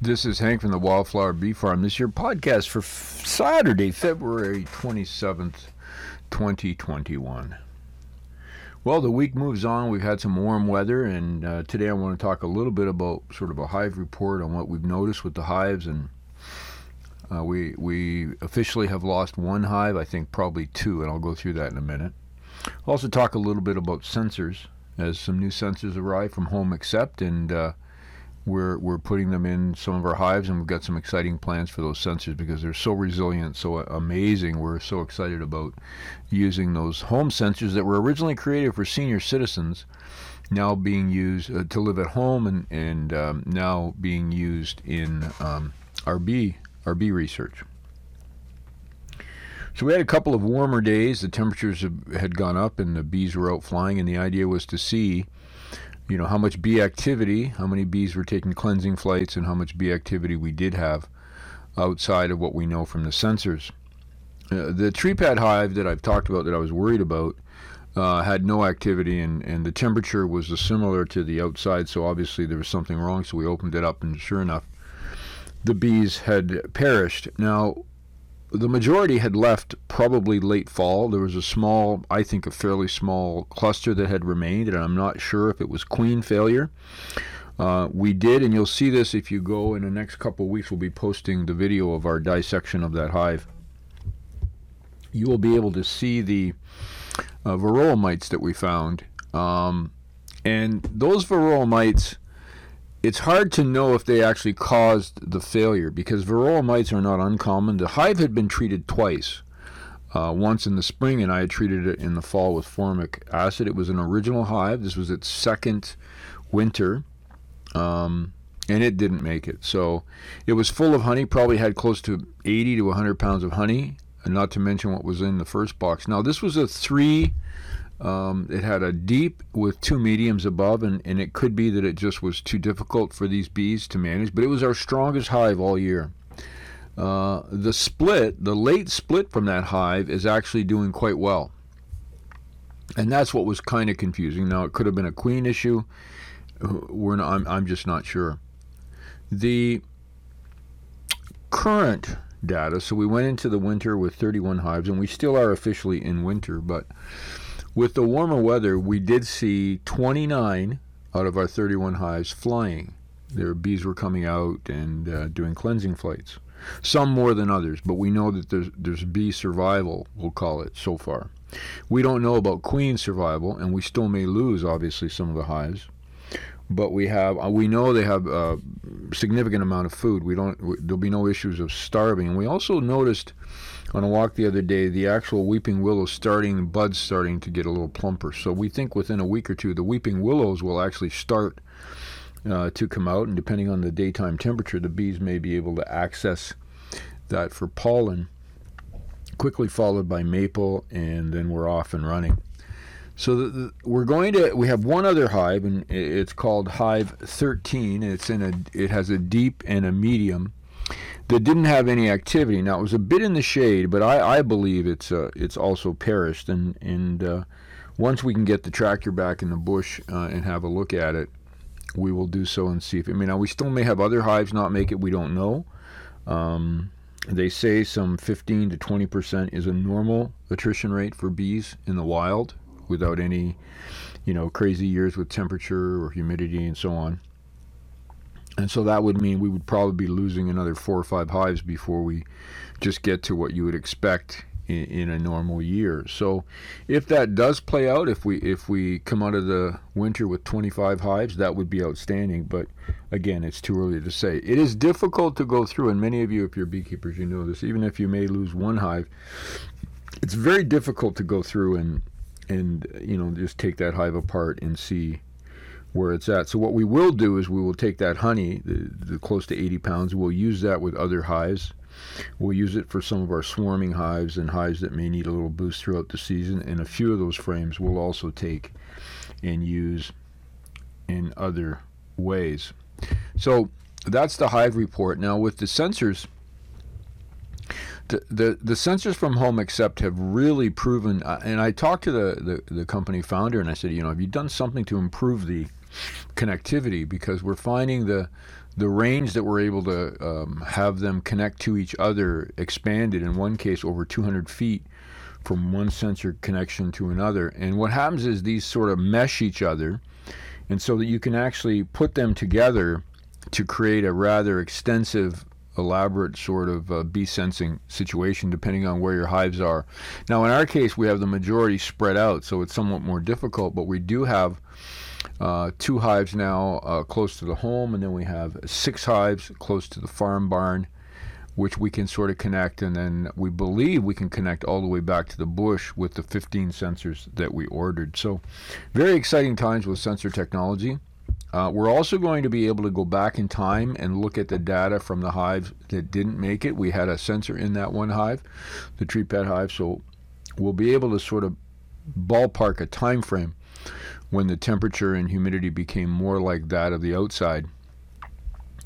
This is Hank from the Wildflower Bee Farm. This is your podcast for f- Saturday, February 27th, 2021. Well, the week moves on. We've had some warm weather, and uh, today I want to talk a little bit about sort of a hive report on what we've noticed with the hives. And uh, we, we officially have lost one hive, I think probably two, and I'll go through that in a minute. I'll also talk a little bit about sensors as some new sensors arrive from Home Accept, and uh, we're we're putting them in some of our hives, and we've got some exciting plans for those sensors because they're so resilient, so amazing. We're so excited about using those home sensors that were originally created for senior citizens, now being used uh, to live at home, and and um, now being used in um, our bee our bee research. So we had a couple of warmer days. The temperatures had gone up, and the bees were out flying. And the idea was to see you know, how much bee activity, how many bees were taking cleansing flights, and how much bee activity we did have outside of what we know from the sensors. Uh, the tree pad hive that I've talked about that I was worried about uh, had no activity, and, and the temperature was similar to the outside, so obviously there was something wrong. So we opened it up, and sure enough, the bees had perished. Now, the majority had left probably late fall. There was a small, I think, a fairly small cluster that had remained, and I'm not sure if it was queen failure. Uh, we did, and you'll see this if you go in the next couple of weeks. We'll be posting the video of our dissection of that hive. You will be able to see the uh, varroa mites that we found, um, and those varroa mites it's hard to know if they actually caused the failure because varroa mites are not uncommon. The hive had been treated twice. Uh, once in the spring, and I had treated it in the fall with formic acid. It was an original hive. This was its second winter, um, and it didn't make it. So it was full of honey, probably had close to 80 to 100 pounds of honey, and not to mention what was in the first box. Now, this was a three um, it had a deep with two mediums above, and, and it could be that it just was too difficult for these bees to manage, but it was our strongest hive all year. Uh, the split, the late split from that hive, is actually doing quite well. And that's what was kind of confusing. Now, it could have been a queen issue. We're not, I'm, I'm just not sure. The current data, so we went into the winter with 31 hives, and we still are officially in winter, but with the warmer weather, we did see 29 out of our 31 hives flying. Their bees were coming out and uh, doing cleansing flights. Some more than others, but we know that there's, there's bee survival, we'll call it, so far. We don't know about queen survival, and we still may lose, obviously, some of the hives. But we have, uh, we know they have a significant amount of food. We don't, there'll be no issues of starving. And we also noticed on a walk the other day, the actual weeping willow starting, buds starting to get a little plumper. So we think within a week or two, the weeping willows will actually start uh, to come out, and depending on the daytime temperature, the bees may be able to access that for pollen. Quickly followed by maple, and then we're off and running. So the, the, we're going to. We have one other hive, and it's called Hive 13. It's in a. It has a deep and a medium that didn't have any activity. Now it was a bit in the shade, but I, I believe it's uh, it's also perished. And and uh, once we can get the tractor back in the bush uh, and have a look at it, we will do so and see if. I mean, now we still may have other hives not make it. We don't know. Um, they say some 15 to 20 percent is a normal attrition rate for bees in the wild, without any, you know, crazy years with temperature or humidity and so on. And so that would mean we would probably be losing another four or five hives before we just get to what you would expect in, in, a normal year. So if that does play out, if we if we come out of the winter with 25 hives, that would be outstanding. But again, it's too early to say. It is difficult to go through, and many of you, if you're beekeepers, you know this. Even if you may lose one hive, it's very difficult to go through and and you know just take that hive apart and see where it's at. So what we will do is we will take that honey, the, the close to 80 pounds, we'll use that with other hives. We'll use it for some of our swarming hives and hives that may need a little boost throughout the season. And a few of those frames we'll also take and use in other ways. So that's the hive report. Now with the sensors, the, the, the sensors from Home Accept have really proven, uh, and I talked to the, the, the company founder and I said, you know, have you done something to improve the connectivity because we're finding the the range that we're able to um, have them connect to each other expanded in one case over 200 feet from one sensor connection to another. And what happens is these sort of mesh each other, and so that you can actually put them together to create a rather extensive elaborate sort of uh, bee sensing situation depending on where your hives are. Now, in our case, we have the majority spread out, so it's somewhat more difficult, but we do have uh, two hives now uh, close to the home, and then we have six hives close to the farm barn, which we can sort of connect, and then we believe we can connect all the way back to the bush with the 15 sensors that we ordered. So, very exciting times with sensor technology. Uh, we're also going to be able to go back in time and look at the data from the hives that didn't make it. We had a sensor in that one hive, the tree pet hive, so we'll be able to sort of ballpark a time frame when the temperature and humidity became more like that of the outside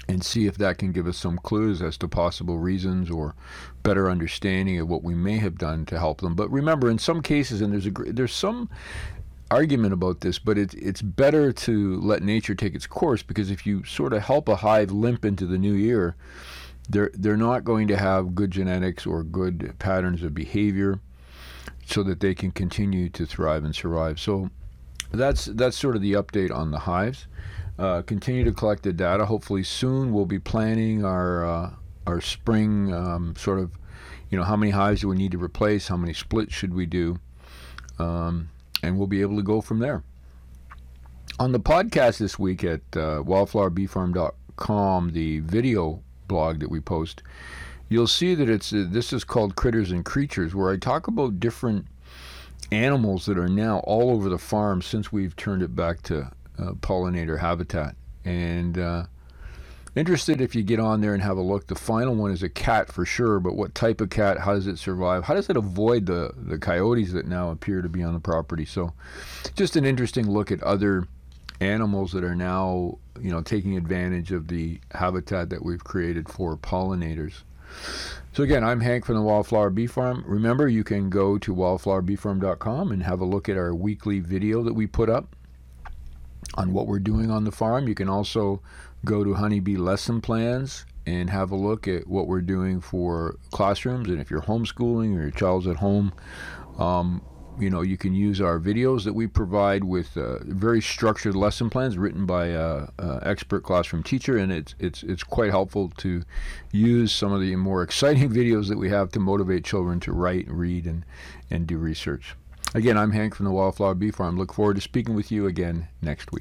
and see if that can give us some clues as to possible reasons or better understanding of what we may have done to help them. But remember, in some cases, and there's a there's some argument about this, but it, it's better to let nature take its course because if you sort of help a hive limp into the new year, they're they're not going to have good genetics or good patterns of behavior, so that they can continue to thrive and survive. So that's that's sort of the update on the hives. Uh, continue to collect the data. Hopefully soon we'll be planning our uh, our spring um, sort of, you know, how many hives do we need to replace? How many splits should we do? Um, and we'll be able to go from there. On the podcast this week at uh, wildflowerbeefarm.com, the video blog that we post, you'll see that it's uh, this is called Critters and Creatures, where I talk about different animals that are now all over the farm since we've turned it back to uh, pollinator habitat. And uh, interested if you get on there and have a look. The final one is a cat for sure, but what type of cat? How does it survive? How does it avoid the, the coyotes that now appear to be on the property? So, just an interesting look at other animals that are now, you know, taking advantage of the habitat that we've created for pollinators. So again, I'm Hank from the Wildflower Bee Farm. Remember, you can go to wildflowerbeefarm.com and have a look at our weekly video that we put up on what we're doing on the farm. You can also go to Honeybee Lesson Plans and have a look at what we're doing for classrooms. And if you're homeschooling or your child's at home, um, you know, you can use our videos that we provide with uh, very structured lesson plans written by a, a, expert classroom teacher, and it's it's it's quite helpful to use some of the more exciting videos that we have to motivate children to write, read, and and do research. Again, I'm Hank from the Wildflower Bee Farm. Look forward to speaking with you again next week.